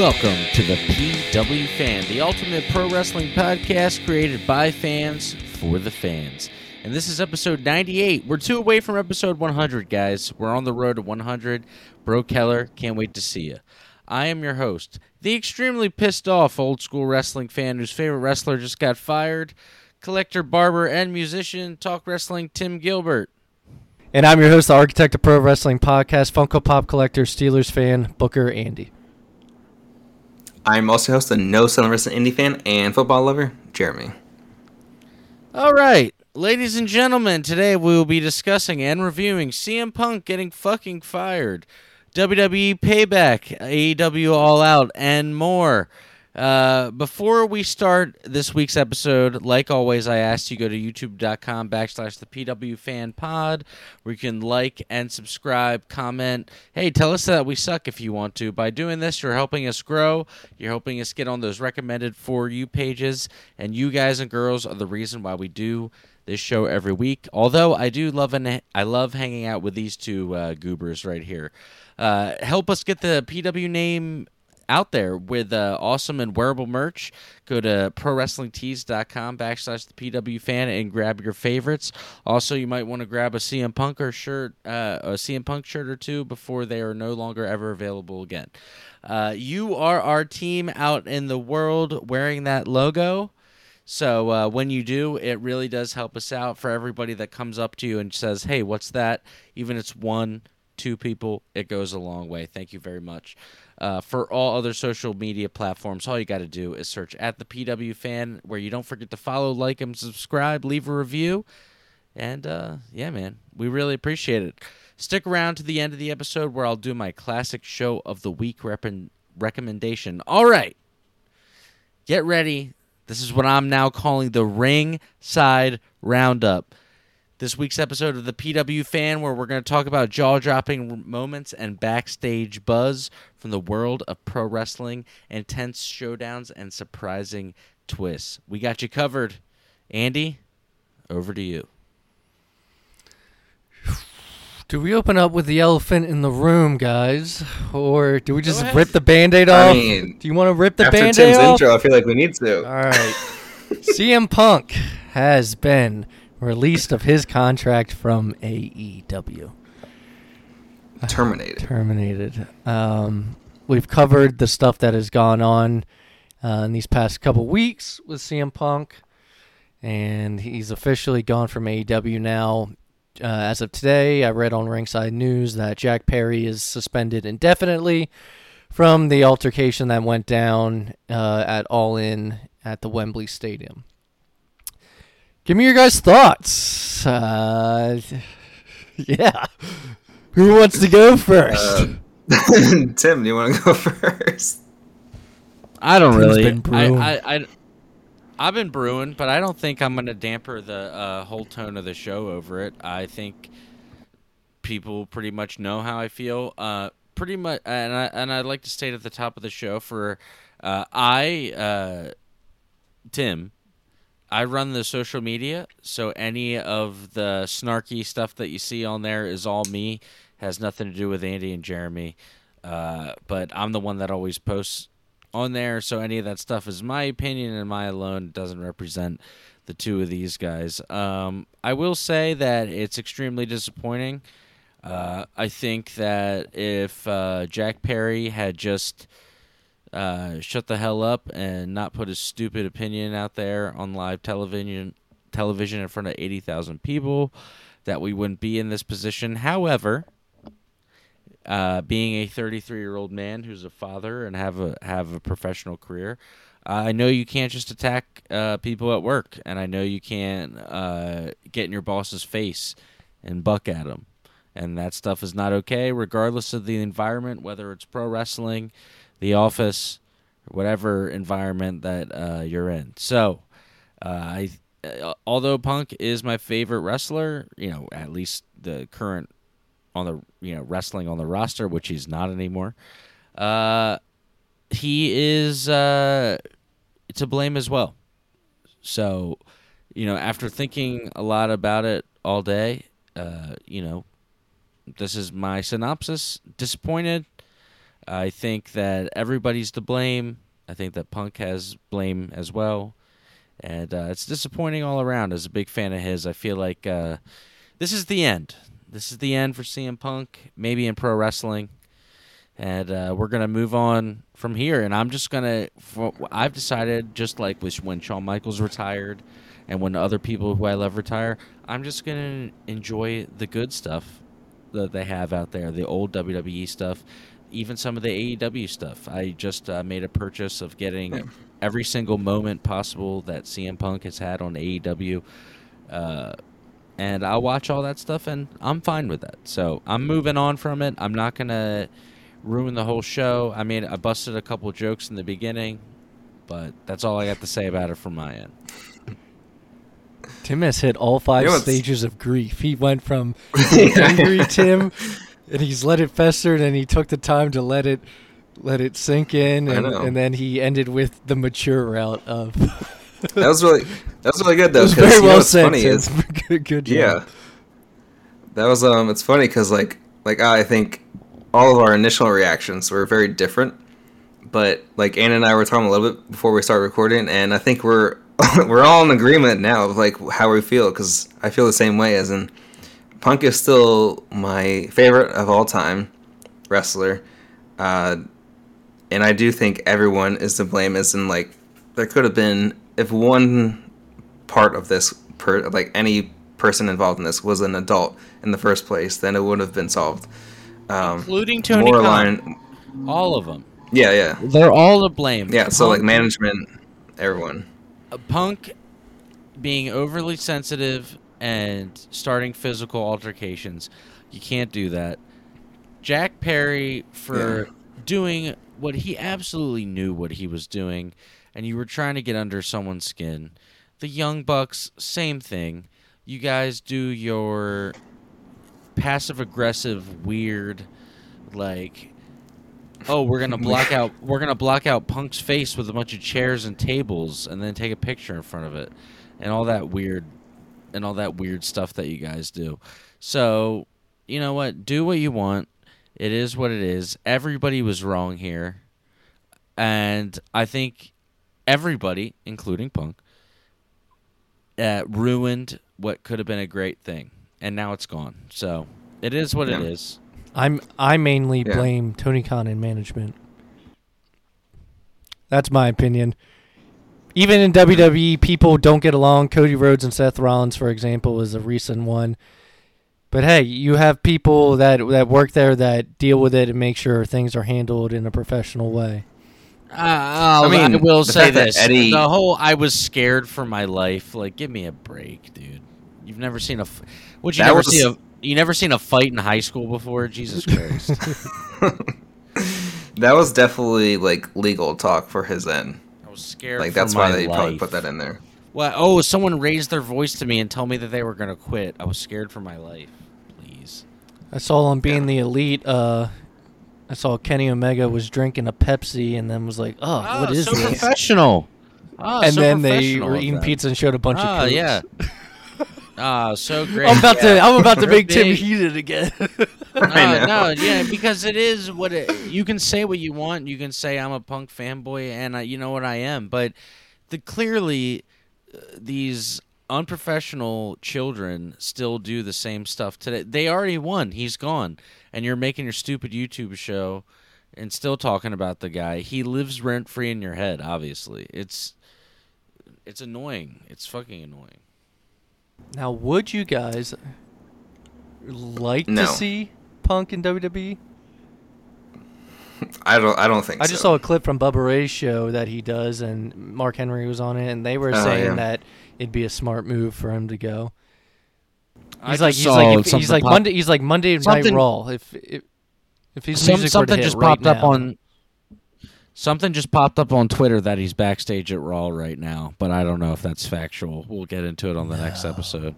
Welcome to the PW Fan, the ultimate pro wrestling podcast created by fans for the fans. And this is episode 98. We're two away from episode 100, guys. We're on the road to 100. Bro Keller, can't wait to see you. I am your host, the extremely pissed off old school wrestling fan whose favorite wrestler just got fired, collector, barber, and musician, talk wrestling Tim Gilbert. And I'm your host, the architect of pro wrestling podcast, Funko Pop collector, Steelers fan, Booker Andy. I'm also host of No Southern Wrestling Indie fan and football lover, Jeremy. All right, ladies and gentlemen, today we will be discussing and reviewing CM Punk getting fucking fired, WWE Payback, AEW All Out, and more. Uh, before we start this week's episode, like always, I ask you go to youtube.com backslash the PW fan pod where you can like and subscribe, comment. Hey, tell us that we suck if you want to. By doing this, you're helping us grow. You're helping us get on those recommended for you pages. And you guys and girls are the reason why we do this show every week. Although I do love and I love hanging out with these two uh, goobers right here. Uh, help us get the PW name out there with uh, awesome and wearable merch. Go to prowrestlingtees.com backslash the PW fan and grab your favorites. Also, you might want to grab a CM Punk or shirt, uh, a CM Punk shirt or two before they are no longer ever available again. Uh, you are our team out in the world wearing that logo. So uh, when you do, it really does help us out. For everybody that comes up to you and says, "Hey, what's that?" Even if it's one, two people, it goes a long way. Thank you very much. Uh, for all other social media platforms, all you got to do is search at the PW Fan, where you don't forget to follow, like, and subscribe, leave a review, and uh, yeah, man, we really appreciate it. Stick around to the end of the episode where I'll do my classic show of the week rep- recommendation. All right, get ready. This is what I'm now calling the ringside roundup this week's episode of the PW Fan, where we're going to talk about jaw dropping moments and backstage buzz from the world of pro wrestling, intense showdowns, and surprising twists. We got you covered. Andy, over to you. Do we open up with the elephant in the room, guys? Or do we just rip the band aid off? I mean, do you want to rip the after band Tim's aid off? intro, I feel like we need to. All right. CM Punk has been released of his contract from AEW. Terminated. Terminated. Um, we've covered the stuff that has gone on uh, in these past couple weeks with CM Punk, and he's officially gone from AEW now. Uh, as of today, I read on Ringside News that Jack Perry is suspended indefinitely from the altercation that went down uh, at All In at the Wembley Stadium. Give me your guys' thoughts. Uh, yeah. Who wants to go first? Uh, Tim, do you want to go first? I don't Tim's really. been I, brewing. I, I, I've been brewing, but I don't think I'm going to damper the uh, whole tone of the show over it. I think people pretty much know how I feel. Uh, pretty much, and I and I'd like to state at the top of the show for uh, I, uh, Tim, I run the social media, so any of the snarky stuff that you see on there is all me. Has nothing to do with Andy and Jeremy. Uh, but I'm the one that always posts on there, so any of that stuff is my opinion and my alone. It doesn't represent the two of these guys. Um, I will say that it's extremely disappointing. Uh, I think that if uh, Jack Perry had just uh, shut the hell up and not put his stupid opinion out there on live television television in front of 80,000 people that we wouldn't be in this position. However, uh, being a 33 year old man who's a father and have a have a professional career, I know you can't just attack uh, people at work, and I know you can't uh, get in your boss's face and buck at him, and that stuff is not okay, regardless of the environment, whether it's pro wrestling, the office, whatever environment that uh, you're in. So, uh, I uh, although Punk is my favorite wrestler, you know, at least the current on the you know wrestling on the roster, which he's not anymore. Uh, he is uh, to blame as well. So, you know, after thinking a lot about it all day, uh, you know, this is my synopsis. Disappointed. I think that everybody's to blame. I think that Punk has blame as well, and uh, it's disappointing all around. As a big fan of his, I feel like uh, this is the end. This is the end for CM Punk, maybe in pro wrestling, and uh, we're gonna move on from here. And I'm just going to, I've decided, just like when Shawn Michaels retired, and when other people who I love retire, I'm just gonna enjoy the good stuff that they have out there, the old WWE stuff, even some of the AEW stuff. I just uh, made a purchase of getting every single moment possible that CM Punk has had on AEW. Uh, and I'll watch all that stuff, and I'm fine with that. So I'm moving on from it. I'm not gonna ruin the whole show. I mean, I busted a couple jokes in the beginning, but that's all I got to say about it from my end. Tim has hit all five You know stages of grief. He went from angry Tim, and he's let it fester, and then he took the time to let it let it sink in, and, and then he ended with the mature route of. That was really that was really good It though. was 'cause very well said. funny is good, good job. yeah, that was um. It's funny because like like I think all of our initial reactions were very different, but like Anna and I were talking a little bit before we started recording, and I think we're we're all in agreement now of like how we feel because I feel the same way. As in, Punk is still my favorite of all time wrestler, uh, and I do think everyone is to blame. As in, like there could have been if one part of this per like any person involved in this was an adult in the first place, then it would have been solved. Um, Including Tony more Khan. line, All of them. yeah, yeah, They're all to blame. yeah. So like management, everyone. uh, Punk being overly sensitive and starting physical altercations. You can't do that. Jack Perry for doing what he absolutely knew what he was doing, and you were trying to get under someone's skin. The Young Bucks, same thing. You guys do your passive aggressive, weird, like, oh, we're gonna block out, we're gonna block out Punk's face with a bunch of chairs and tables, and then take a picture in front of it, and all that weird, and all that weird stuff that you guys do. So, you know what? Do what you want. It is what it is. Everybody was wrong here, and I think everybody, including Punk, uh, ruined what could have been a great thing, and now it's gone. So it is what it Yeah. is. I'm I mainly Yeah. blame Tony Khan and management. That's my opinion. Even in WWE, people don't get along. Cody Rhodes and Seth Rollins, for example, is a recent one. But hey, you have people that that work there that deal with it and make sure things are handled in a professional way. Uh, I mean, I will say this: Eddie- the whole "I was scared for my life." Like, give me a break, dude. You've never seen a. f- Would you That never was- see a? You never seen a fight in high school before? Jesus Christ! That was definitely like legal talk for his end. I was scared. Like for that's my why they probably put that in there. What? Oh, someone raised their voice to me and told me that they were gonna quit. I was scared for my life. Please. I saw on being the elite. Uh, I saw Kenny Omega was drinking a Pepsi and then was like, "Oh, Ah, what is so this?" professional. Ah, and so then they were eating them. pizza and showed a bunch Ah, of Cokes. yeah. Ah, so great. I'm about to. I'm about to They're make Tim heated again. no, I know. no, yeah, because it is what it, you can say what you want. You can say I'm a punk fanboy, and I, you know what I am. But the clearly uh, these unprofessional children still do the same stuff today. They already won. He's gone, and you're making your stupid YouTube show and still talking about the guy. He lives rent free in your head. Obviously, it's it's annoying. It's fucking annoying. Now, would you guys like No. to see Punk in WWE? I don't. I don't think. I just so. saw a clip from Bubba Ray's show that he does, and Mark Henry was on it, and they were Oh, saying yeah. that it'd be a smart move for him to go. I He's like, just he's like, if, he's like pop- Monday, he's like Monday Night Raw. If if, if his Some, music were to something hit just right popped up now. on something just popped up on Twitter that he's backstage at Raw right now, but I don't know if that's factual. We'll get into it on the next episode.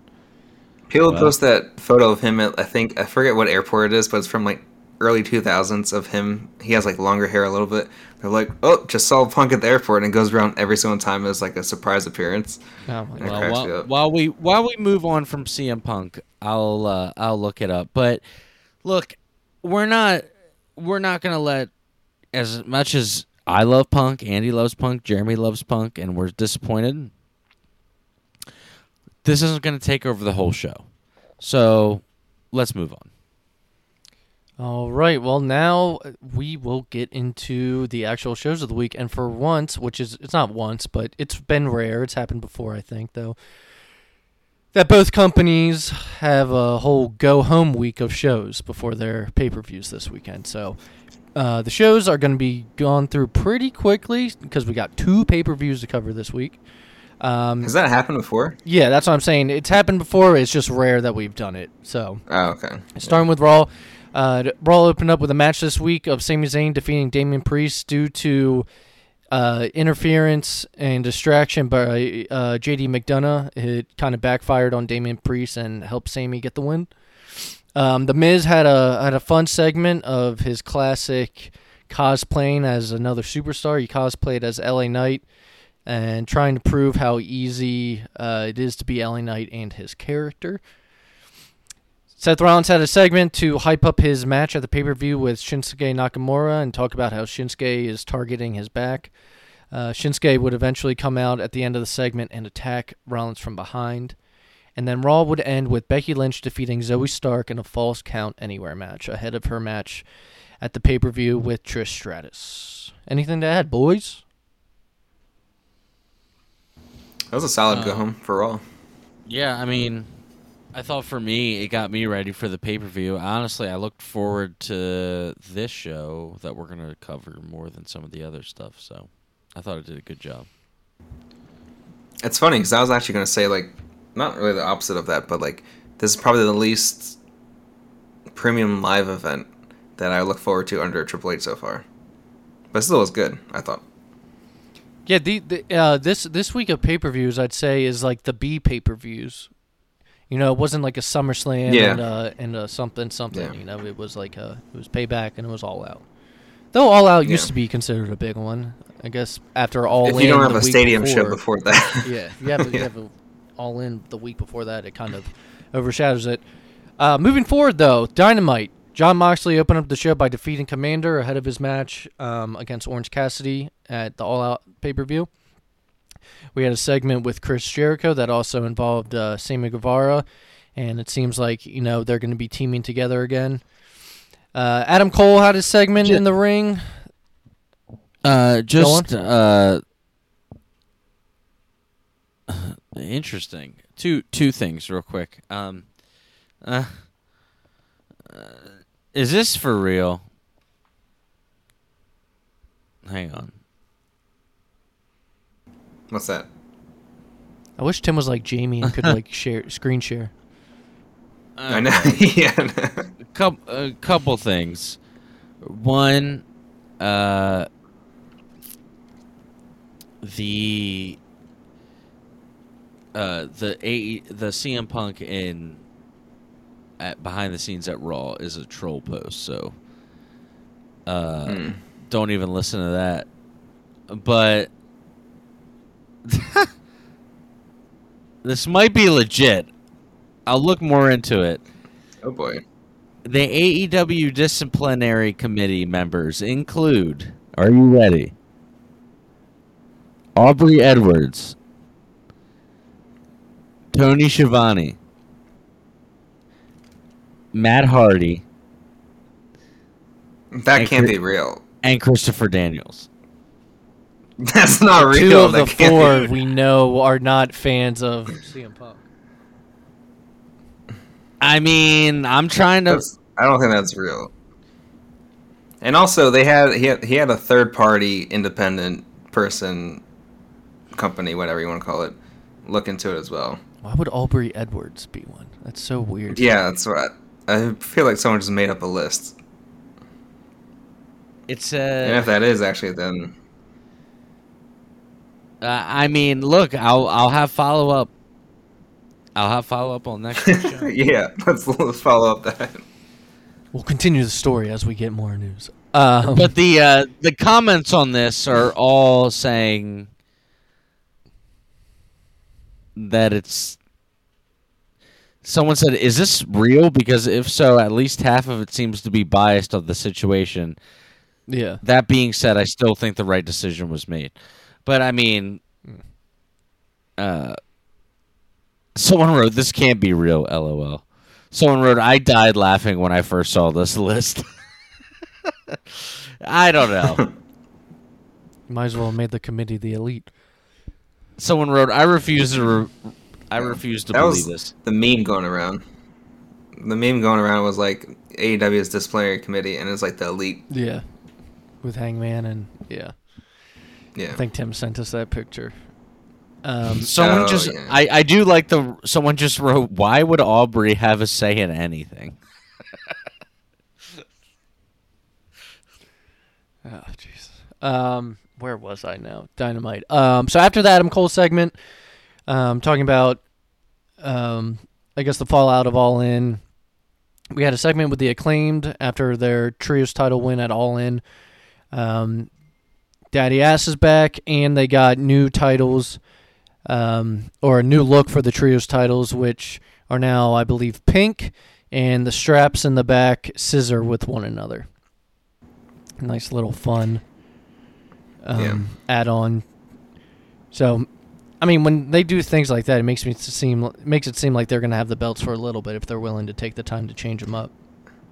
People Wow. post that photo of him at I think I forget what airport it is, but it's from like early 2000s of him. He has like longer hair a little bit. They're like, oh, just saw Punk at the airport, and goes around every single time as like a surprise appearance. Oh my That God. Well, while, while we while we move on from CM Punk, I'll uh, I'll look it up. But look, we're not we're not gonna let as much as I love Punk, Andy loves Punk, Jeremy loves Punk, and we're disappointed. This isn't going to take over the whole show. So let's move on. All right. Well, now we will get into the actual shows of the week, and for once, which is it's not once, but it's been rare. It's happened before, I think, though. That both companies have a whole go home week of shows before their pay per views this weekend. So uh, the shows are going to be gone through pretty quickly because we got two pay per views to cover this week. Um, Has that happened before? yeah, that's what I'm saying. It's happened before. It's just rare that we've done it. So Oh, okay. Starting with Raw. Uh, Raw opened up with a match this week of Sami Zayn defeating Damian Priest due to uh, interference and distraction by uh, JD McDonagh. It kind of backfired on Damian Priest and helped Sami get the win. Um, the Miz had a had a fun segment of his classic cosplaying as another superstar. He cosplayed as LA Knight and trying to prove how easy uh, it is to be LA Knight and his character. Seth Rollins had a segment to hype up his match at the pay per view with Shinsuke Nakamura and talk about how Shinsuke is targeting his back. Uh, Shinsuke would eventually come out at the end of the segment and attack Rollins from behind. And then Raw would end with Becky Lynch defeating Zoey Stark in a falls count anywhere match ahead of her match at the pay per view with Trish Stratus. Anything to add, boys? That was a solid Uh, go home for Raw. Yeah, I mean, I thought for me, it got me ready for the pay per view. Honestly, I looked forward to this show that we're going to cover more than some of the other stuff. So I thought it did a good job. It's funny because I was actually going to say like, not really the opposite of that, but like this is probably the least premium live event that I look forward to under Triple H so far. But still was good, I thought. Yeah, the, the uh, this this week of pay per views, I'd say, is like the B pay per views. You know, it wasn't like a SummerSlam Yeah. and uh, and uh, something something. Yeah. You know, it was like a, it was payback and it was all out. Though all out used Yeah. to be considered a big one, I guess. After all if in, you don't have a stadium show before- before that, yeah, you have, you have a, all in the week before that, it kind of overshadows it. Uh, moving forward, though, Dynamite. Jon Moxley opened up the show by defeating Komander ahead of his match um, against Orange Cassidy at the All Out pay per view. We had a segment with Chris Jericho that also involved uh, Sammy Guevara, and it seems like you know they're going to be teaming together again. Uh, Adam Cole had a segment in the ring. Uh, just uh, interesting. Two two things, real quick. Um, uh, uh, is this for real? Hang on. what's that? I wish Tim was like Jamie and could like share screen share. I know. yeah. couple a couple things. One, uh, the uh the a the CM Punk in at behind the scenes at Raw is a troll post, so uh, Hmm. don't even listen to that. But this might be legit. I'll look more into it. Oh boy. The AEW disciplinary committee members include Are you ready? Aubrey Edwards, Tony Schiavone, Matt Hardy, That can't Chri- be real. and Christopher Daniels. That's not real. Two of the That can't four be- we know are not fans of CM Punk. I mean, I'm trying to. That's, I don't think that's real. And also, they had he had he had a third party independent person, company, whatever you want to call it, look into it as well. Why would Aubrey Edwards be one? That's so weird. Yeah, that's right. I, I feel like someone just made up a list. It's uh, And if that is actually, then uh, I mean, look, I'll I'll have follow up. I'll have follow up on next show. yeah, let's, let's follow up that. We'll continue the story as we get more news. Um, But the uh, the comments on this are all saying that it's. Someone said, "Is this real?" Because if so, at least half of it seems to be biased of the situation. Yeah. That being said, I still think the right decision was made. But I mean, uh, someone wrote, "This can't be real." LOL. Someone wrote, "I died laughing when I first saw this list." I don't know. Might as well have made the committee the elite. Someone wrote, "I refuse to. Re- I refuse to That believe was this." the meme going around. The meme going around was like AEW's disciplinary committee, and it's like the elite. Yeah. With Hangman and yeah. Yeah. I think Tim sent us that picture. Um, Someone Oh, just, yeah. I, I do like the. Someone just wrote, "Why would Aubrey have a say in anything?" Oh, jeez. Um, where was I now? Dynamite. Um, so after the Adam Cole segment, um, talking about, um, I guess the fallout of All In. We had a segment with the acclaimed after their trios title win at All In. Um, Daddy Ass is back, and they got new titles, um, or a new look for the trios titles, which are now, I believe, pink, and the straps in the back scissor with one another nice little fun um, Yeah. add-on. So, I mean, when they do things like that, it makes me seem it makes it seem like they're gonna have the belts for a little bit if they're willing to take the time to change them up.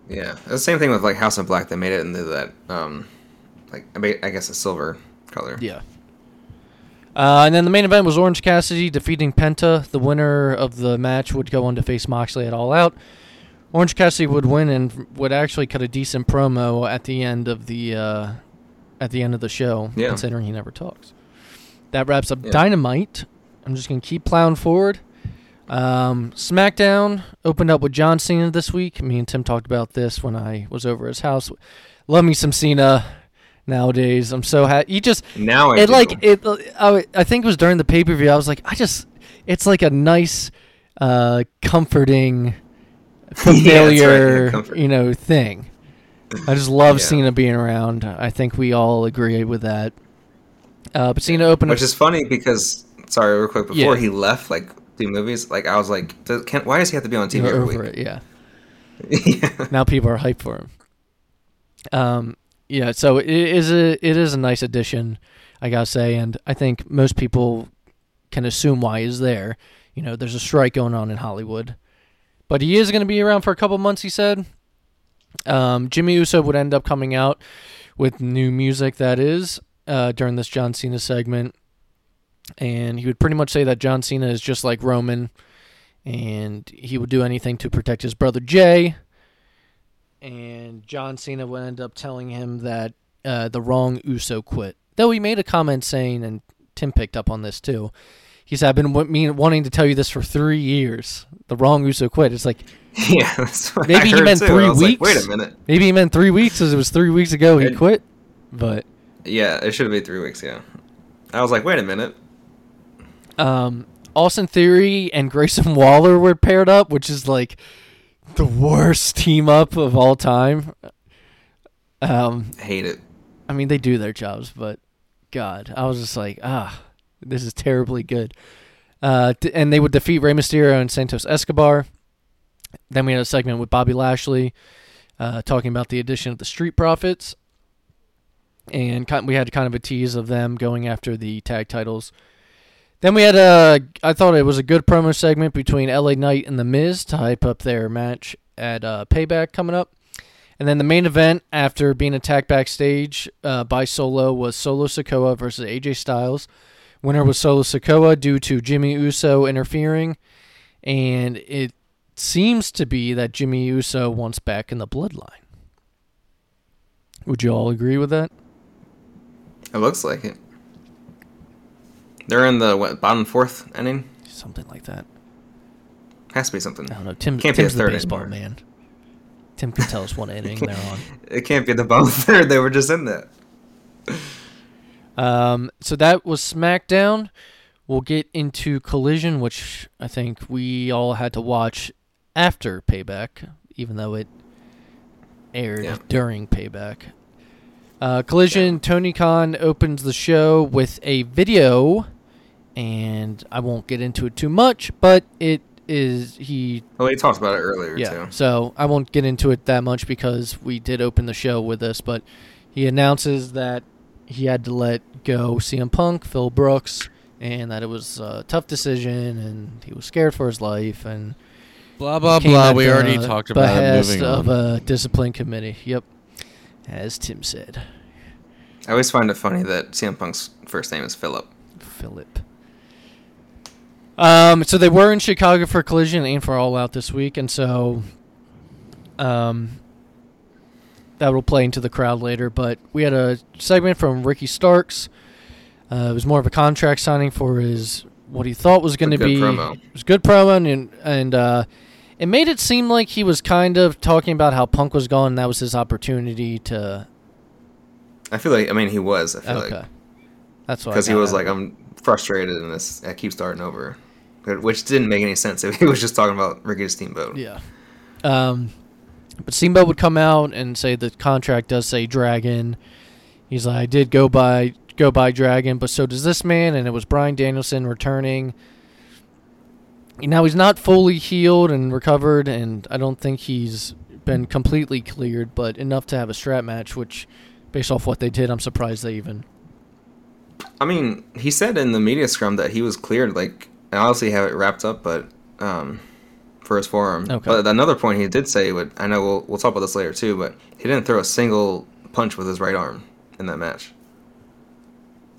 Yeah. The same thing with like House of Black. They made it into that, um, like I mean, I guess a silver color. Yeah. Uh, and then the main event was Orange Cassidy defeating Penta. The winner of the match would go on to face Moxley at All Out. Orange Cassidy would win and would actually cut a decent promo at the end of the uh, at the end of the show, Yeah. considering he never talks. That wraps up Yeah. Dynamite. I'm just gonna keep plowing forward. Um, SmackDown opened up with John Cena this week. Me and Tim talked about this when I was over his house. Love me some Cena nowadays. I'm so happy. He just Now I it do. like it. I, I think it was during the pay per view. I was like, I just, it's like a nice, uh, comforting, right, yeah, familiar, comfort. you know, thing. I just love Yeah. Cena being around. I think we all agree with that. Uh, but Cena opened Which up. is funny because sorry, real quick before Yeah. he left, like the movies, like I was like, does, can, why does he have to be on TV You're every week? it, yeah. yeah. Now people are hyped for him. Um, yeah. So it is a it is a nice addition, I gotta say, and I think most people can assume why he's there. You know, there's a strike going on in Hollywood, but he is going to be around for a couple months. He said. Um, Jimmy Uso would end up coming out with new music that is uh, during this John Cena segment, and he would pretty much say that John Cena is just like Roman, and he would do anything to protect his brother Jey. And John Cena would end up telling him that uh, the wrong Uso quit. Though he made a comment saying, and Tim picked up on this too. He said, "I've been w- mean, wanting to tell you this for three years. The wrong Uso quit." It's like Yeah, Maybe I he meant too. three weeks. Like, Wait a minute. maybe he meant three weeks, as it was three weeks ago he It- quit. But Yeah, it should have been three weeks. Yeah, I was like, wait a minute. Um, Austin Theory and Grayson Waller were paired up, which is like the worst team up of all time. Um, I hate it. I mean, they do their jobs, but God, I was just like, ah, this is terribly good. Uh, and they would defeat Rey Mysterio and Santos Escobar. Then we had a segment with Bobby Lashley, uh, talking about the addition of the Street Profits, and we had kind of a tease of them going after the tag titles. Then we had a, I thought it was a good promo segment between LA Knight and The Miz to hype up their match at uh, Payback coming up. And then the main event, after being attacked backstage uh, by Solo, was Solo Sikoa versus AJ Styles. Winner was Solo Sikoa due to Jimmy Uso interfering, and it seems to be that Jimmy Uso wants back in the bloodline. Would you all agree with that? It looks like it. They're in the what, bottom fourth inning. Something like that. Has to be something. I don't know. Tim, Can't be a Tim's the third baseball anymore. man. Tim can tell us what inning they're on. It can't be the bottom third. They were just in that. Um, so that was SmackDown. We'll get into Collision, which I think we all had to watch after Payback, even though it aired Yeah. during Payback. Uh, Collision, Tony Khan opens the show with a video, and I won't get into it too much, but it is he Oh, we talked about it earlier yeah. too. So I won't get into it that much because we did open the show with this, but he announces that he had to let go CM Punk, Phil Brooks, and that it was a tough decision, and he was scared for his life, and Blah blah blah. We already talked about it. behest Moving of on. a discipline committee. Yep, as Tim said, I always find it funny that CM Punk's first name is Philip. Philip. Um, so they were in Chicago for Collision and for All Out this week, and so, um, that will play into the crowd later. But we had a segment from Ricky Starks. Uh, it was more of a contract signing for his what he thought was going to be. promo. It was good promo, and and uh, it made it seem like he was kind of talking about how Punk was gone. And that was his opportunity to. I feel like I mean he was. I feel Okay, like that's because he was like I'm frustrated and this I keep starting over, which didn't make any sense if he was just talking about Ricky Steamboat. Yeah. Um, but Steamboat would come out and say the contract does say Dragon. He's like, I did go by go by Dragon, but so does this man, and it was Bryan Danielson returning. Now he's not fully healed and recovered, and I don't think he's been completely cleared, but enough to have a strap match. Which, based off what they did, I'm surprised they even. I mean, he said in the media scrum that he was cleared. Like, I honestly have it wrapped up, but um, for his forearm. Okay. But another point he did say would I know we'll we'll talk about this later too, but he didn't throw a single punch with his right arm in that match.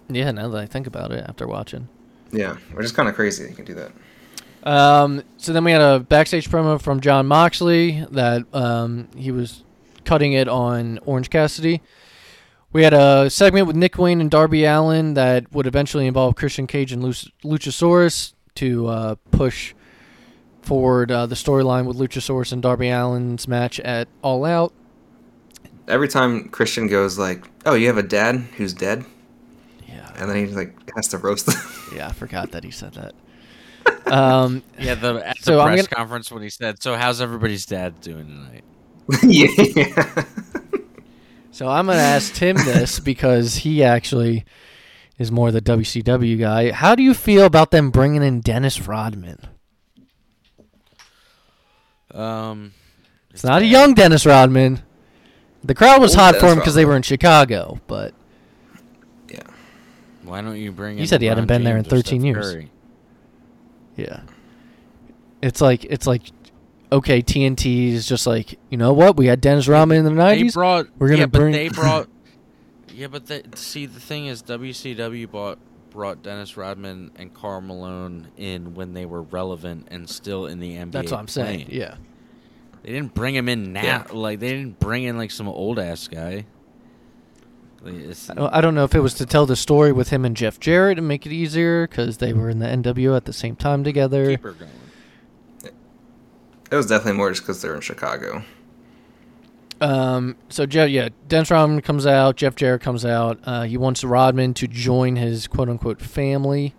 Yeah, now that I think about it, after watching. Yeah, which is kind of crazy. that He can do that. Um, so then we had a backstage promo from Jon Moxley that um, he was cutting it on Orange Cassidy. We had a segment with Nick Wayne and Darby Allin that would eventually involve Christian Cage and Luch- Luchasaurus to uh, push forward uh, the storyline with Luchasaurus and Darby Allin's match at All Out. Every time Christian goes like, "Oh, you have a dad who's dead," Yeah, and then he like has to roast them. yeah, I forgot that he said that. Um, Yeah, the at the So press gonna- conference when he said, "So how's everybody's dad doing tonight?" yeah. So I'm going to ask Tim this because he actually is more the WCW guy. How do you feel about them bringing in Dennis Rodman? Um, It's not a young Dennis Rodman. The crowd was Old hot for him because they were in Chicago, but yeah. Why don't you bring? You said he hadn't LeBron been there in 13 years. Curry? yeah, it's like it's like okay, TNT is just like you know what we had Dennis Rodman in the They '90s. brought. We're gonna yeah, but bring- they brought. yeah, but they, see, the thing is, WCW bought brought Dennis Rodman and Karl Malone in when they were relevant and still in the NBA. That's what I'm saying. playing. Yeah, They didn't bring him in now. Yeah. Like they didn't bring in like some old ass guy. I don't- know if it was to tell the story with him and Jeff Jarrett and make it easier because they were in the NWO at the same time together. keep her going. It was definitely more just because they're in Chicago. Um, so Jeff, yeah, Dennis Rodman comes out. Jeff Jarrett comes out. Uh, he wants Rodman to join his quote unquote family,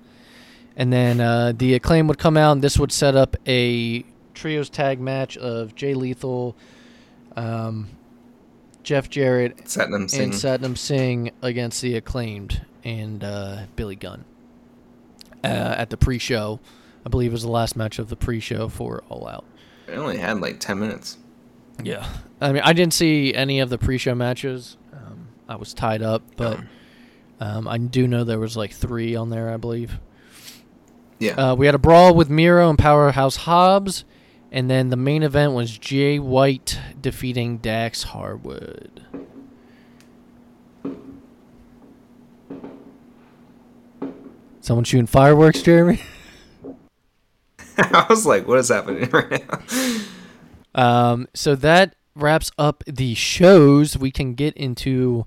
and then uh, the acclaim would come out, and this would set up a trios tag match of Jay Lethal, um, Jeff Jarrett, Satnam Singh. and Satnam Singh against the acclaimed and uh, Billy Gunn uh, at the pre-show. I believe it was the last match of the pre-show for All Out. It only had like ten minutes. Yeah, I mean, I didn't see any of the pre-show matches. Um, I was tied up, but um, I do know there was like three on there, I believe. Yeah. Uh, we had a brawl with Miro and Powerhouse Hobbs, and then the main event was Jay White defeating Dax Harwood. Someone shooting fireworks, Jeremy? I was like, what is happening right now? Um, so that wraps up the shows. We can get into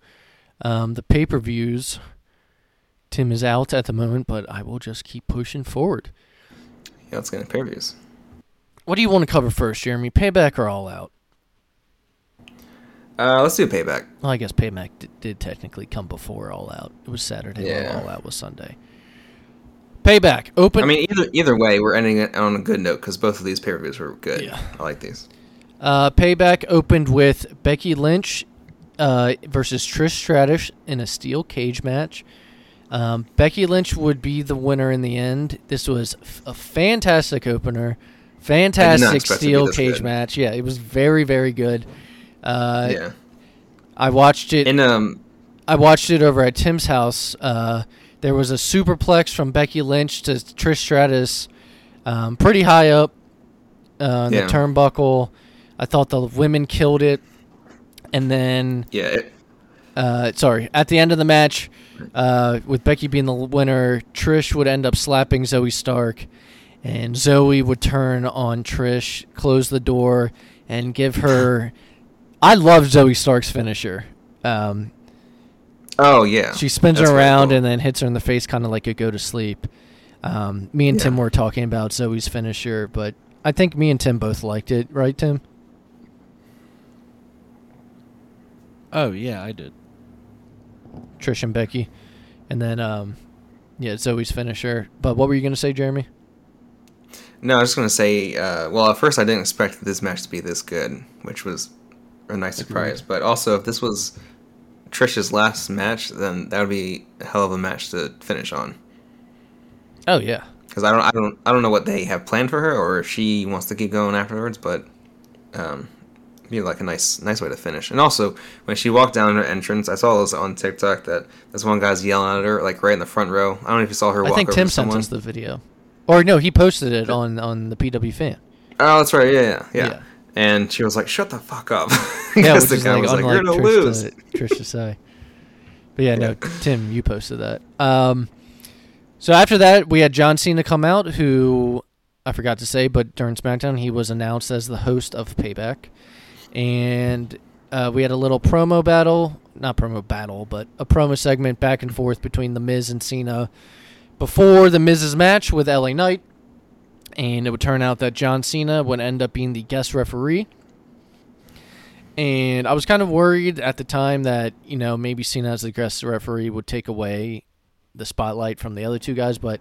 um, the pay per views. Tim is out at the moment, but I will just keep pushing forward. yeah, let's get into pay-per-views. What do you want to cover first, Jeremy? Payback or All Out? Uh, let's do payback. Well, I guess Payback d- did technically come before All Out. It was Saturday, Yeah. All Out was Sunday. Payback open. I mean, either either way, we're ending it on a good note because both of these pay-per-views were good. Yeah. I like these. Uh, Payback opened with Becky Lynch uh, versus Trish Stratus in a steel cage match. Um, Becky Lynch would be the winner in the end. This was f- a fantastic opener, fantastic expect it to be steel cage good. match. Yeah, it was very very good. Uh, yeah. I watched it. In um, I watched it over at Tim's house. Uh, there was a superplex from Becky Lynch to Trish Stratus, um, pretty high up uh, Yeah. the turnbuckle. I thought the women killed it, and then yeah, it, uh, sorry, at the end of the match, uh, with Becky being the winner, Trish would end up slapping Zoey Stark, and Zoey would turn on Trish, close the door, and give her. I love Zoey Stark's finisher. Um, oh yeah. she spins That's her around cool. and then hits her in the face, kind of like a go to sleep. Um, me and Yeah. Tim were talking about Zoey's finisher, but I think me and Tim both liked it, right, Tim? Oh yeah, I did. Trish and Becky, and then um, yeah, Zoey's finisher. But what were you gonna say, Jeremy? No, I was just gonna say. Uh, well, at first I didn't expect this match to be this good, which was a nice surprise. But also, if this was Trish's last match, then that would be a hell of a match to finish on. Oh yeah, Because I don't, I don't, I don't know what they have planned for her, or if she wants to keep going afterwards. But um, be like a nice, nice way to finish. And also, when she walked down her entrance, I saw this on TikTok that this one guy's yelling at her like right in the front row. I don't know if you saw her. I walk think Tim sent us the video, or no, he posted it on on the PW fan. Oh, that's right. Yeah, yeah, yeah. Yeah. And she was like, "Shut the fuck up." Yeah, Because which the guy like was like, "You're gonna Trish lose." to, Trish to say. But yeah, no, Tim, you posted that. Um, so after that, we had John Cena come out, who I forgot to say, but during SmackDown, he was announced as the host of Payback, and uh, we had a little promo battle, not promo battle, but a promo segment back and forth between the Miz and Cena before the Miz's match with LA Knight, and it would turn out that John Cena would end up being the guest referee. And I was kind of worried at the time that, you know, maybe Cena as the guest referee would take away the spotlight from the other two guys, but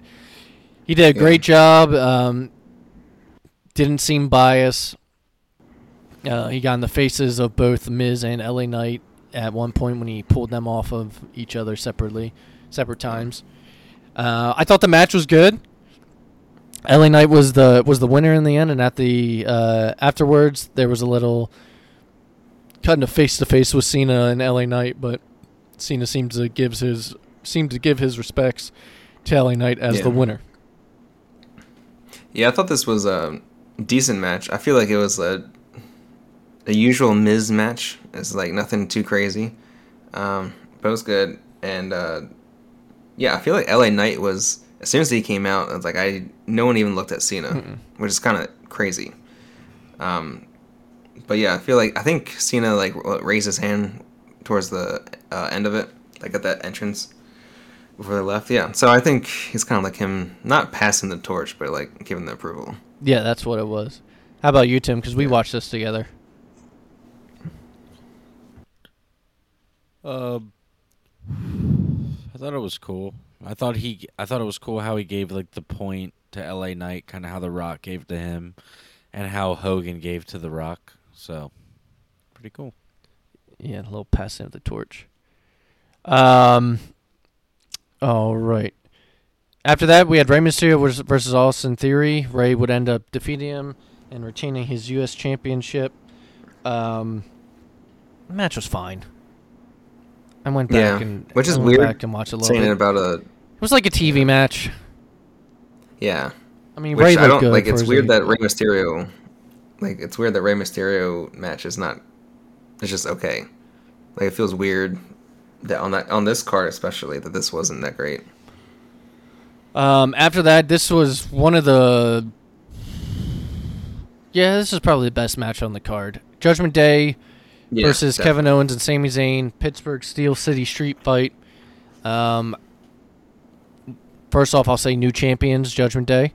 he did a great job. Um, didn't seem biased. Uh, he got in the faces of both Miz and LA Knight at one point when he pulled them off of each other separately, separate times. Uh, I thought the match was good. LA Knight was the was the winner in the end, and at the uh, afterwards there was a little kind of face to face with Cena and LA Knight, but Cena seemed to gives his seemed to give his respects to LA Knight as the winner. Yeah, I thought this was a decent match. I feel like it was a a usual Miz match. It's like nothing too crazy, um, but it was good. And uh, yeah, I feel like LA Knight was as soon as he came out, it's like I no one even looked at Cena, Mm-mm. which is kind of crazy. Um, but yeah, I feel like I think Cena like raised his hand towards the uh, end of it, like at that entrance before they left. Yeah, so I think he's kind of like him, not passing the torch, but like giving the approval. Yeah, that's what it was. How about you, Tim? Because we watched this together. Um, I thought it was cool. I thought he, I thought it was cool how he gave like the point to L.A. Knight, kind of how The Rock gave to him, and how Hogan gave to The Rock. So, pretty cool. Yeah, a little passing of the torch. Um. All right. After that, we had Rey Mysterio versus Austin Theory. Rey would end up defeating him and retaining his U.S. Championship. Um, the match was fine. I went back Yeah, and which is I went weird, back and watched a little Saying bit. about a it was like a TV match. yeah, I mean, which Ray I don't good. like. It's weird that Rey Mysterio, like, it's weird that Rey Mysterio match is not. It's just okay. Like it feels weird that on that on this card especially that this wasn't that great. Um, after that, this was one of the. Yeah, this is probably the best match on the card. Judgment Day Yeah, versus definitely. Kevin Owens and Sami Zayn, Pittsburgh Steel City Street Fight. Um, first off, I'll say new champions, Judgment Day.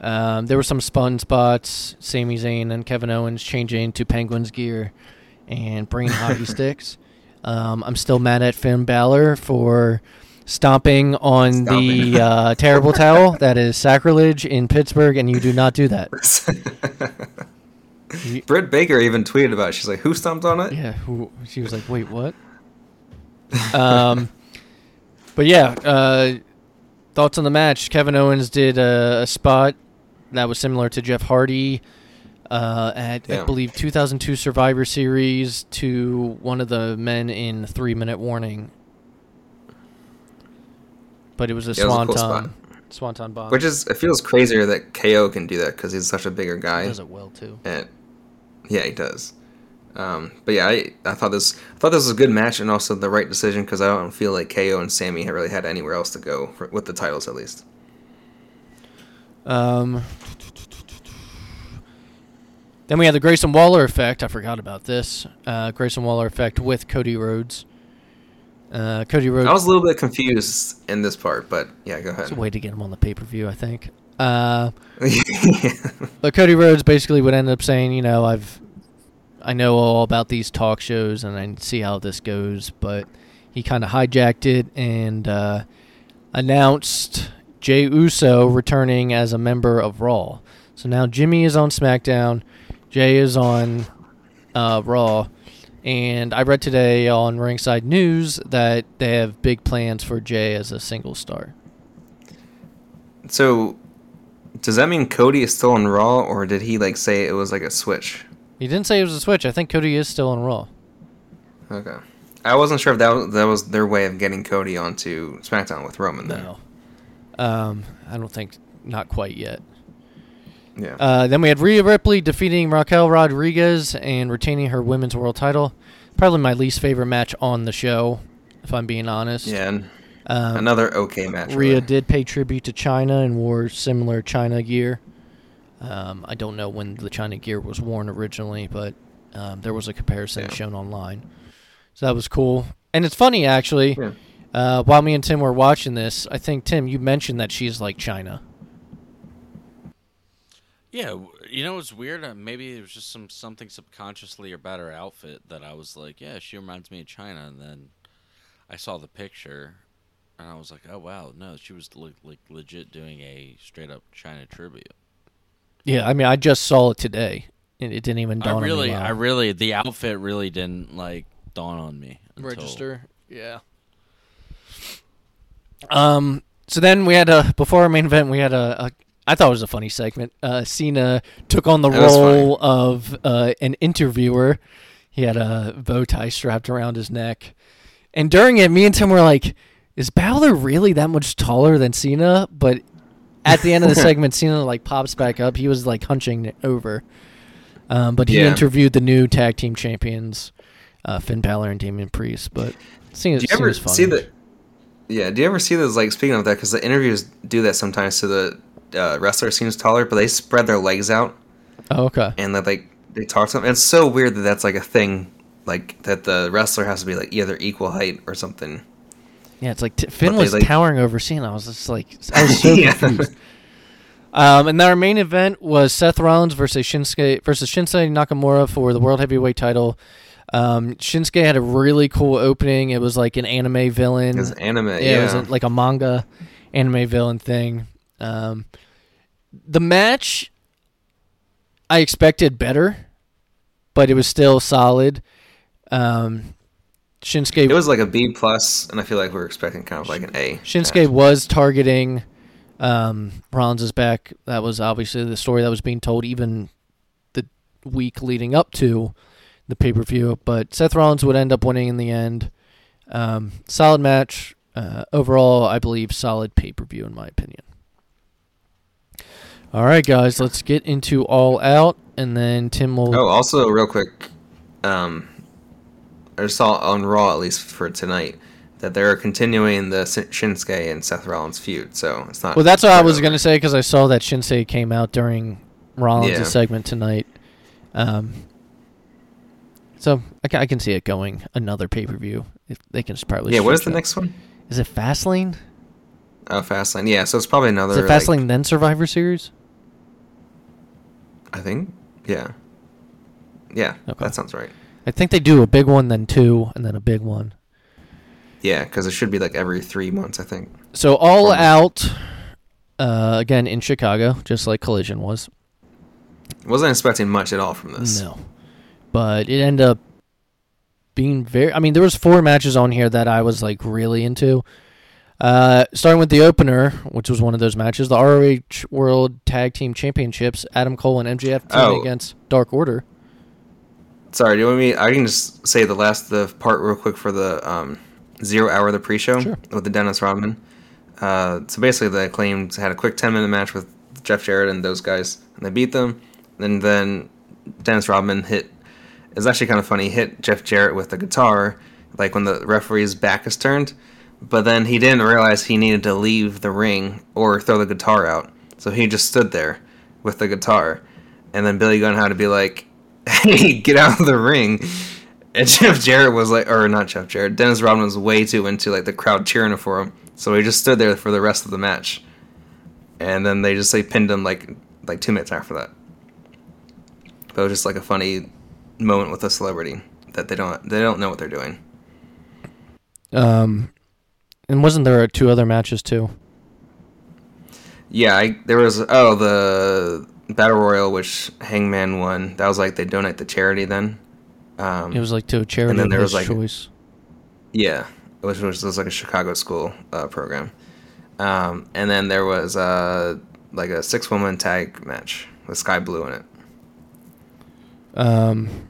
Um, there were some spun spots, Sami Zayn and Kevin Owens changing to Penguins gear and bringing hockey sticks. Um, I'm still mad at Finn Balor for stomping on Stomping. the uh, terrible towel. That is sacrilege in Pittsburgh, and you do not do that. You- Britt Baker even tweeted about it. She's like, "Who stomped on it?" Yeah, who, she was like, "Wait, what?" um, but yeah, uh, thoughts on the match? Kevin Owens did a, a spot that was similar to Jeff Hardy uh, at I believe 2002 Survivor Series to one of the men in Three Minute Warning. But it was a Yeah, it was a cool swanton, swanton bomb. Which is it feels crazier that KO can do that because he's such a bigger guy. does it well too. And yeah, he does. Um, but yeah, I, I thought this I thought this was a good match and also the right decision because I don't feel like KO and Sammy have really had anywhere else to go for, with the titles at least. Um, then we had the Grayson Waller effect. I forgot about this. Uh, Grayson Waller effect with Cody Rhodes. Uh, Cody Rhodes. I was a little bit confused in this part, but yeah, go ahead. It's a way to get him on the pay per view, I think. Uh, but Cody Rhodes basically would end up saying, you know, I've, I know all about these talk shows and I see how this goes, but he kind of hijacked it and uh, announced Jey Uso returning as a member of Raw. So now Jimmy is on SmackDown, Jey is on uh, Raw, and I read today on Ringside News that they have big plans for Jey as a single star. so, does that mean Cody is still on Raw, or did he like say it was like a switch? He didn't say it was a switch. I think Cody is still on Raw. Okay, I wasn't sure if that was, that was their way of getting Cody onto SmackDown with Roman. Then. No. Um, I don't think not quite yet. Yeah. Uh, then we had Rhea Ripley defeating Raquel Rodriguez and retaining her women's world title. Probably my least favorite match on the show, if I'm being honest. yeah. Um, another okay match. Rhea really. did pay tribute to Chyna and wore similar Chyna gear. Um, I don't know when the Chyna gear was worn originally, but um, there was a comparison Yeah. shown online. So that was cool. And it's funny, actually. Yeah. Uh, while me and Tim were watching this, I think, Tim, you mentioned that she's like Chyna. Yeah, you know what's weird? Uh, maybe it was just some something subconsciously about her outfit that I was like, yeah, she reminds me of Chyna. And then I saw the picture, and I was like, oh wow, no, she was le- like legit doing a straight up Chyna tribute. Yeah, I mean, I just saw it today, and it didn't even I dawn really, on me. I really, I really the outfit really didn't like dawn on me. until- register. Yeah. Um. So then we had a before our main event. We had a, a I thought it was a funny segment. Uh, Cena took on the That role of uh, an interviewer. He had a bow tie strapped around his neck, and during it, me and Tim were like, "Is Balor really that much taller than Cena?" But at the end of the segment, Cena like pops back up. He was like hunching over. Um, but he Yeah. interviewed the new tag team champions, uh, Finn Balor and Damian Priest. But Cena, Do you ever funny. see the? Yeah. Do you ever see those? Like speaking of that, because the interviews do that sometimes. So the uh, wrestler seems taller, but they spread their legs out Oh, okay. and that like they talk to them. It's so weird that that's like a thing. Like that the wrestler has to be like either equal height or something. Yeah, it's like t- Finn was like- towering over Cena. I was just like, I was so Yeah. confused. Um, and our main event was Seth Rollins versus Shinsuke versus Shinsuke Nakamura for the World Heavyweight Title. Um, Shinsuke had a really cool opening. It was like an anime villain. Because anime, yeah, yeah, it was a, like a manga anime villain thing. Um, the match I expected better, but it was still solid. Um, Shinsuke it was like a B plus, and I feel like we are expecting kind of like an A. Shinsuke was targeting um, Rollins' back. That was obviously the story that was being told even the week leading up to the pay per view. But Seth Rollins would end up winning in the end. Um, solid match. Uh, overall, I believe solid pay per view in my opinion. All right, guys, let's get into All Out, and then Tim will. Oh, also real quick, um, I saw on Raw at least for tonight that they're continuing the Shinsuke and Seth Rollins feud. So it's not. Well, that's what I was gonna say because I saw that Shinsuke came out during Rollins' Yeah. segment tonight. Um, so I can, I can see it going another pay per view. They can just probably. Yeah, what is the stretch next one? Is it Fastlane? Oh, Fastlane. Yeah, so it's probably another. Is it like- Fastlane then Survivor Series? I think. Yeah. Yeah, Okay. that sounds right. I think they do a big one, then two, and then a big one. Yeah, because it should be like every three months, I think. So all out uh, again in Chicago, just like Collision was. Wasn't expecting much at all from this. No, but it ended up being very. I mean, there was four matches on here that I was like really into. Uh, starting with the opener, which was one of those matches, the ROH World Tag Team Championships, Adam Cole and MJF teaming Oh. against Dark Order. Sorry, do you want me? I can just say the last the part real quick for the um, zero hour of the pre-show Sure. with the Dennis Rodman. Uh, so basically, the acclaimed had a quick ten minute match with Jeff Jarrett and those guys, and they beat them. And then Dennis Rodman hit. It's actually kind of funny. He hit Jeff Jarrett with the guitar, like when the referee's back is turned. But then he didn't realize he needed to leave the ring or throw the guitar out, so he just stood there with the guitar. And then Billy Gunn had to be like, "Hey, get out of the ring!" And Jeff Jarrett was like, or not Jeff Jarrett, Dennis Rodman was way too into like the crowd cheering for him, so he just stood there for the rest of the match. And then they just like pinned him like like two minutes after that. But it was just like a funny moment with a celebrity that they don't they don't know what they're doing. Um, and wasn't there two other matches too? Yeah, I, there was oh the battle royal which Hangman won. That was like they donate to charity then. Um, It was like to a charity And then there was, like, choice. Yeah, which was, was like a Chicago school uh, program. Um, and then there was uh, like a six woman tag match with Skye Blue in it. Um,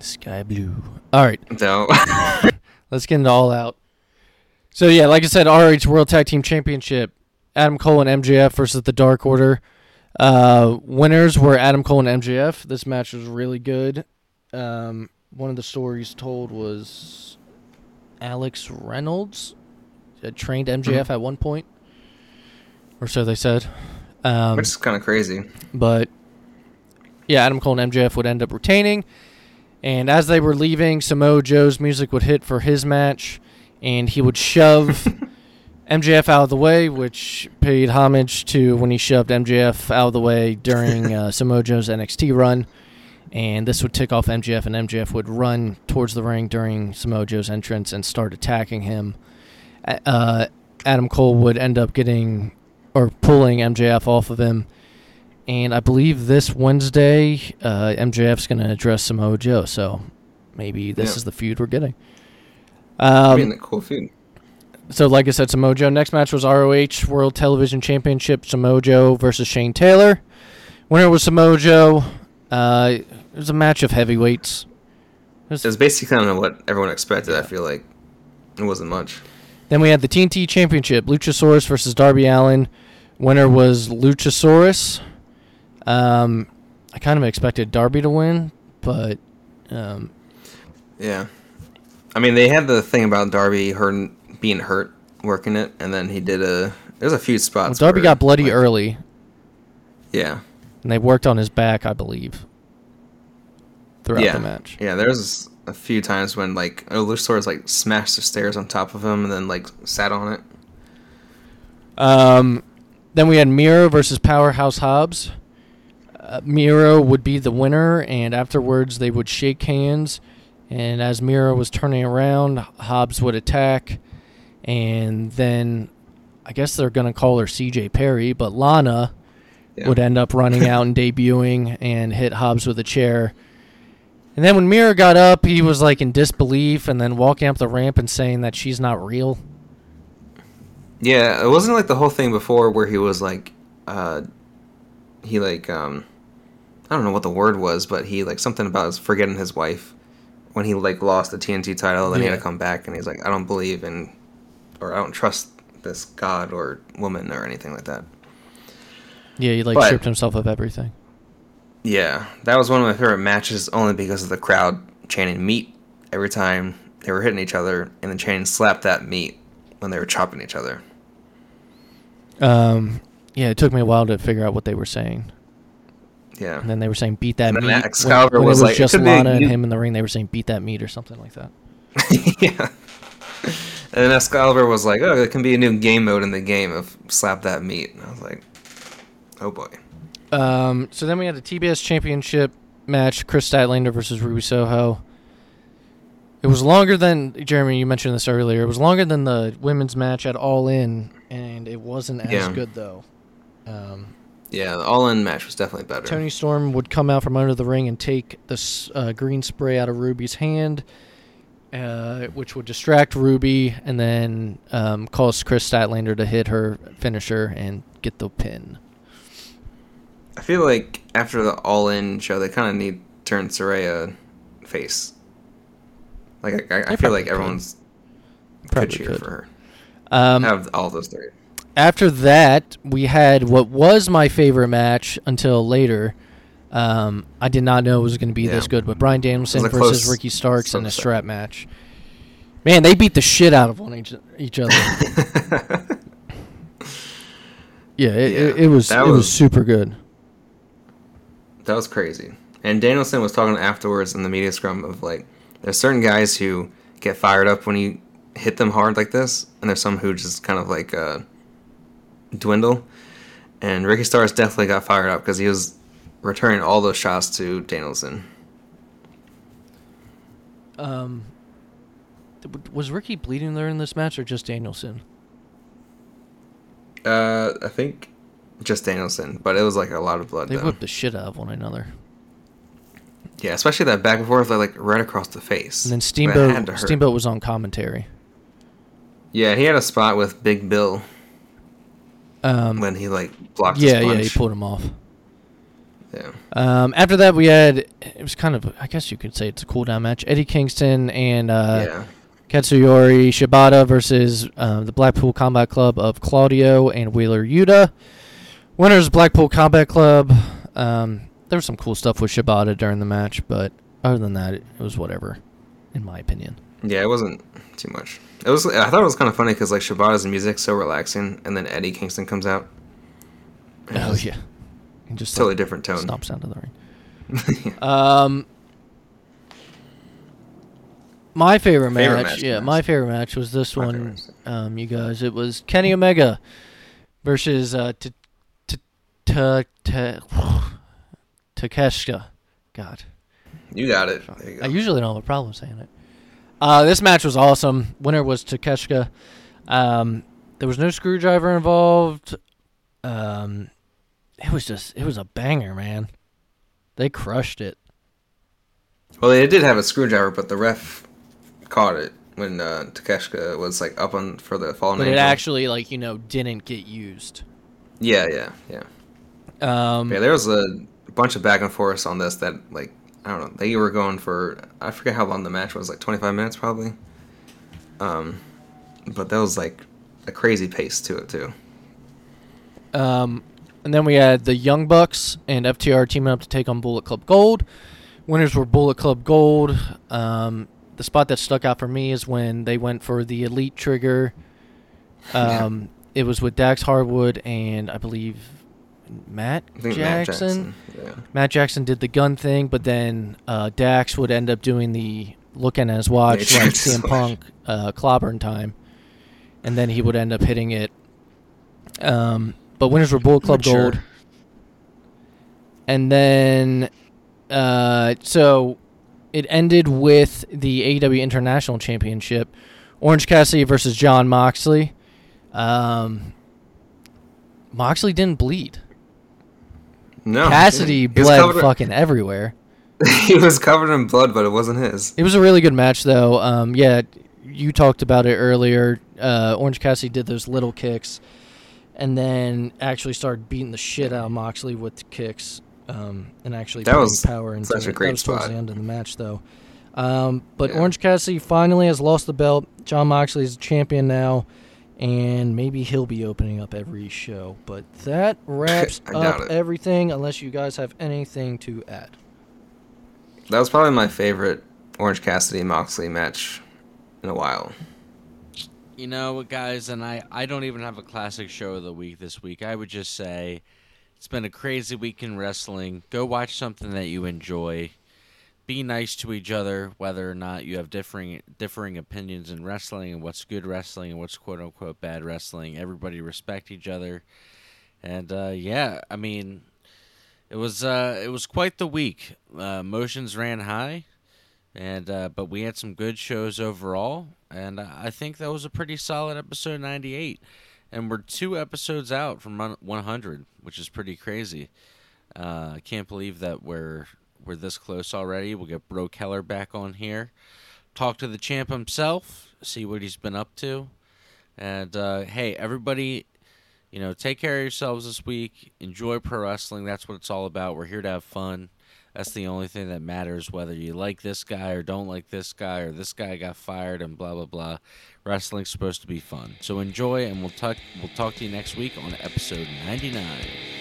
sky blue. All right, So let's get it all out. So yeah, like I said, RH World Tag Team Championship, Adam Cole and MJF versus the Dark Order. Uh, winners were Adam Cole and MJF. This match was really good. Um, one of the stories told was Alex Reynolds trained MJF at one point, or so they said. Um, which is kind of crazy. but yeah, Adam Cole and MJF would end up retaining. And as they were leaving, Samoa Joe's music would hit for his match, and he would shove MJF out of the way, which paid homage to when he shoved MJF out of the way during uh, Samoa Joe's NXT run. And this would tick off MJF, and MJF would run towards the ring during Samoa Joe's entrance and start attacking him. Uh, Adam Cole would end up getting or pulling MJF off of him. And I believe this Wednesday, uh, MJF's going to address Samoa Joe. So maybe this Yeah. is the feud we're getting. I Um, mean, the cool food. So, like I said, Samoa Joe. Next match was ROH World Television Championship. Samoa Joe versus Shane Taylor. Winner was Samoa Joe. Uh, it was a match of heavyweights. It was- It was basically kind of what everyone expected. I feel like it wasn't much. Then we had the TNT Championship, Luchasaurus versus Darby Allin. Winner was Luchasaurus. Um, I kind of expected Darby to win, but um, Yeah, I mean they had the thing about Darby hurt, being hurt working it, and then he did a. There's a few well, spots. Darby where, got bloody like- early, Yeah, and they worked on his back, I believe, throughout yeah, the match. Yeah, there was a few times when like Luchasaurus like smashed the stairs on top of him and then like sat on it. Um, then we had Miro versus Powerhouse Hobbs. Uh, Miro would be the winner, and afterwards they would shake hands. And as Miro was turning around, Hobbs would attack, and then I guess they're gonna call her C.J. Perry, but Lana Yeah. would end up running out and debuting and hit Hobbs with a chair. And then when Miro got up, he was like in disbelief, and then walking up the ramp and saying that she's not real. Yeah, it wasn't like the whole thing before where he was like, uh, he like um, I don't know what the word was, but he like something about his forgetting his wife when he like lost the TNT title, and then he had to come back and he's like, I don't believe in, or I don't trust this god or woman or anything like that. Yeah, he like But- stripped himself of everything. Yeah, that was one of my favorite matches only because of the crowd chanting meat every time they were hitting each other, and then chanting slapped that meat when they were chopping each other. Um, yeah, it took me a while to figure out what they were saying. Yeah. And then they were saying "beat that And meat." Excalibur when, when was it was like, just be Lana and him in the ring. They were saying "beat that meat" or something like that. yeah. And then Excalibur was like, "Oh, it can be a new game mode in the game of slap that meat." And I was like, "Oh boy." Um, so then we had a TBS Championship match: Kris Statlander versus Ruby Soho. It was longer than Jeremy. You mentioned this earlier. It was longer than the women's match at All In, and it wasn't as Yeah. good though. Um, Yeah, the all-in match was definitely better. Toni Storm would come out from under the ring and take the uh, green spray out of Ruby's hand. Uh, which would distract Ruby and then um, cause Kris Statlander to hit her finisher and get the pin. I feel like after the All In show, they kind of need to turn Saraya face. Like I, I, I feel like could. everyone's Probably could cheer could. for her. Um, Have all those three. after that, we had what was my favorite match until later. Um, I did not know it was going to be this good, but Bryan Danielson It was a versus close- Ricky Starks in a strap match. Man, they beat the shit out of one each, each other. yeah, it, Yeah, it, it was that it was was- super good. That was crazy. And Danielson was talking afterwards in the media scrum of like, there's certain guys who get fired up when you hit them hard like this, and there's some who just kind of like uh, dwindle. And Ricky Starks definitely got fired up because he was returning all those shots to Danielson. Um, was Ricky bleeding there in this match or just Danielson? Uh, I think just Danielson, but it was like a lot of blood. They though. whipped the shit out of one another. Yeah, especially that back and forth, like right across the face. And then That had to Steamboat. Steamboat was on commentary. Yeah, he had a spot with Big Bill Um, when he like blocked. yeah, his yeah, he pulled him off. Yeah. Um, after that, we had it was kind of I guess you could say it's a cool down match. Eddie Kingston and uh, yeah. Katsuyori Shibata versus uh, the Blackpool Combat Club of Claudio and Wheeler Yuta. Winners Blackpool Combat Club. Um, there was some cool stuff with Shibata during the match, but other than that, it was whatever, in my opinion. Yeah, it wasn't too much. It was. I thought it was kind of funny because like Shibata's music so relaxing, and then Eddie Kingston comes out. Oh yeah, and just totally like, different tone. stomps out of the ring. Um, my favorite match, Favorite match, yeah, my favorite match was this My one. Um, you guys, it was Kenny Omega versus uh, T- T- T- T- Takeshita. God, You got it. You. I usually don't have a problem saying it. Uh, this match was awesome. Winner was Takeshita. Um, there was no screwdriver involved. Um, it was just, it was a banger, man. They crushed it. well, they did have a screwdriver, but the ref caught it when uh, Takeshita was like up on for the fallen But it actually, like, you know, didn't get used. Yeah, yeah, yeah. Um, Yeah, there was a bunch of back and forth on this that like I don't know. They were going for I forget how long the match was, like 25 minutes probably. Um, but that was like a crazy pace to it too. Um, and then we had the Young Bucks and FTR teaming up to take on Bullet Club Gold. Winners were Bullet Club Gold. Um, the spot that stuck out for me is when they went for the Elite Trigger. Um, It was with Dax Harwood and I believe Matt Jackson. Matt Jackson. Yeah. Matt Jackson did the gun thing, but then uh, Dax would end up doing the looking at his watch Yeah, like CM. Punk uh, clobbering time, and then he would end up hitting it. Um, but winners were Bullet Club Mature. Gold, and then uh, so it ended with the AEW International Championship, Orange Cassidy versus Jon Moxley. Um, Moxley didn't bleed. No, Cassidy bled fucking everywhere. he was covered in blood, but it wasn't his. It was a really good match, though. Um, yeah, you talked about it earlier. Uh, Orange Cassidy did those little kicks, and then actually started beating the shit out of Moxley with the kicks, um, and actually That was power into such a great that was towards spot. the end of the match, though. Um, but Yeah. Orange Cassidy finally has lost the belt. Jon Moxley is champion now, and maybe he'll be opening up every show. But that wraps up it. everything, unless you guys have anything to add. That was probably my favorite Orange Cassidy Moxley match in a while. You know guys, and I, I don't even have a classic show of the week this week. I would just say it's been a crazy week in wrestling. Go watch something that you enjoy. Be nice to each other, whether or not you have differing differing opinions in wrestling and what's good wrestling and what's quote unquote bad wrestling. Everybody respect each other, and uh, yeah, I mean, it was uh, it was quite the week. Uh, ran high and uh, but we had some good shows overall, and I think that was a pretty solid episode 98. And we're two episodes out from 100, which is pretty crazy. Uh, I can't believe that we're we're this close already. We'll get Bro Keller back on here, talk to the champ himself, see what he's been up to. And uh, hey, everybody, you know, take care of yourselves this week. Enjoy pro wrestling. That's what it's all about. We're here to have fun. That's the only thing that matters. Whether you like this guy or don't like this guy, or this guy got fired and blah blah blah. Wrestling's supposed to be fun. So enjoy, and we'll talk. We'll talk to you next week on episode ninety nine.